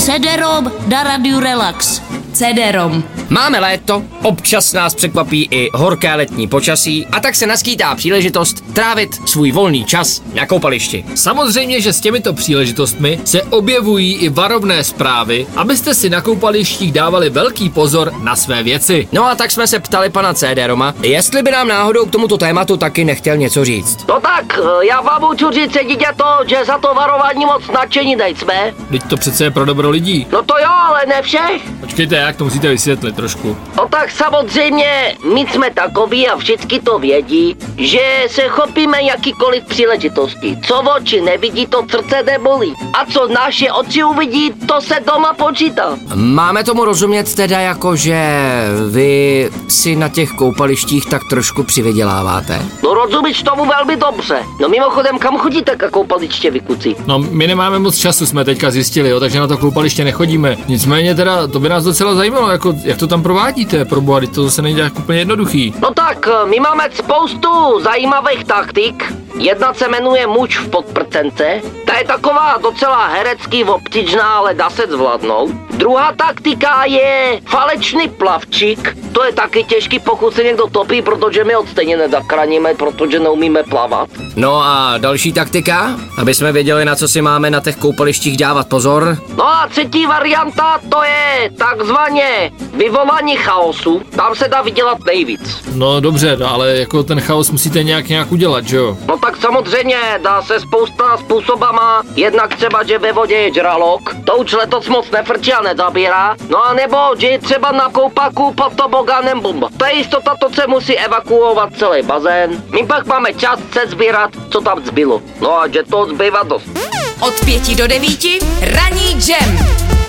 CD-ROM na Relax. CD-ROM. Máme léto, občas nás překvapí i horké letní počasí a tak se naskýtá příležitost trávit svůj volný čas na koupališti. Samozřejmě, že s těmito příležitostmi se objevují i varovné zprávy, abyste si na koupalištích dávali velký pozor na své věci. No a tak jsme se ptali pana CD Roma, jestli by nám náhodou k tomuto tématu taky nechtěl něco říct. No tak, já vám můžu říct dítě to, že za to varování moc nadšení nejsme. Teď to přece je pro dobro lidí. No to ne všech. Počkejte, jak to musíte vysvětlit trošku. No tak samozřejmě, my jsme takoví a všichni to vědí, že se chopíme jakýkoliv příležitosti. Co oči nevidí, to srdce nebolí. A co naše oči uvidí, to se doma počítá. Máme tomu rozumět teda jako, že vy si na těch koupalištích tak trošku přivyděláváte? No rozumíš tomu velmi dobře. No mimochodem, kam chodíte ka koupaliště, vy kuci? No, my nemáme moc času, jsme teďka zjistili, jo, takže na to koupaliště nechodíme. Nicméně teda, to by nás docela zajímalo, jako, jak to tam provádíte, pro boha, to zase není tak úplně jednoduchý. No tak, my máme spoustu zajímavých taktik. Jedna se jmenuje Muč v podprcence. Ta je taková docela herecký obtičná, ale dá se zvládnout. Druhá taktika je falečný plavčík. To je taky těžký, pokud se někdo topí, protože my od stejně nezakraníme, protože neumíme plavat. No a další taktika, aby jsme věděli, na co si máme na těch koupalištích dávat pozor. No a třetí varianta, to je takzvaně vyvolání chaosu. Tam se dá vydělat nejvíc. No dobře, no, ale jako ten chaos musíte nějak nějak udělat, že jo? No samozřejmě, dá se spousta způsobama. Jednak třeba, že ve vodě je žralok, to už letos moc nefrčí a nezabírá. No a nebo, že je třeba na koupaku pod toboganem bomba. To je jistota, to se musí evakuovat celý bazén. My pak máme čas se sbírat, co tam zbylo. No a že to zbývá dost. Od pěti do devíti ranní jam.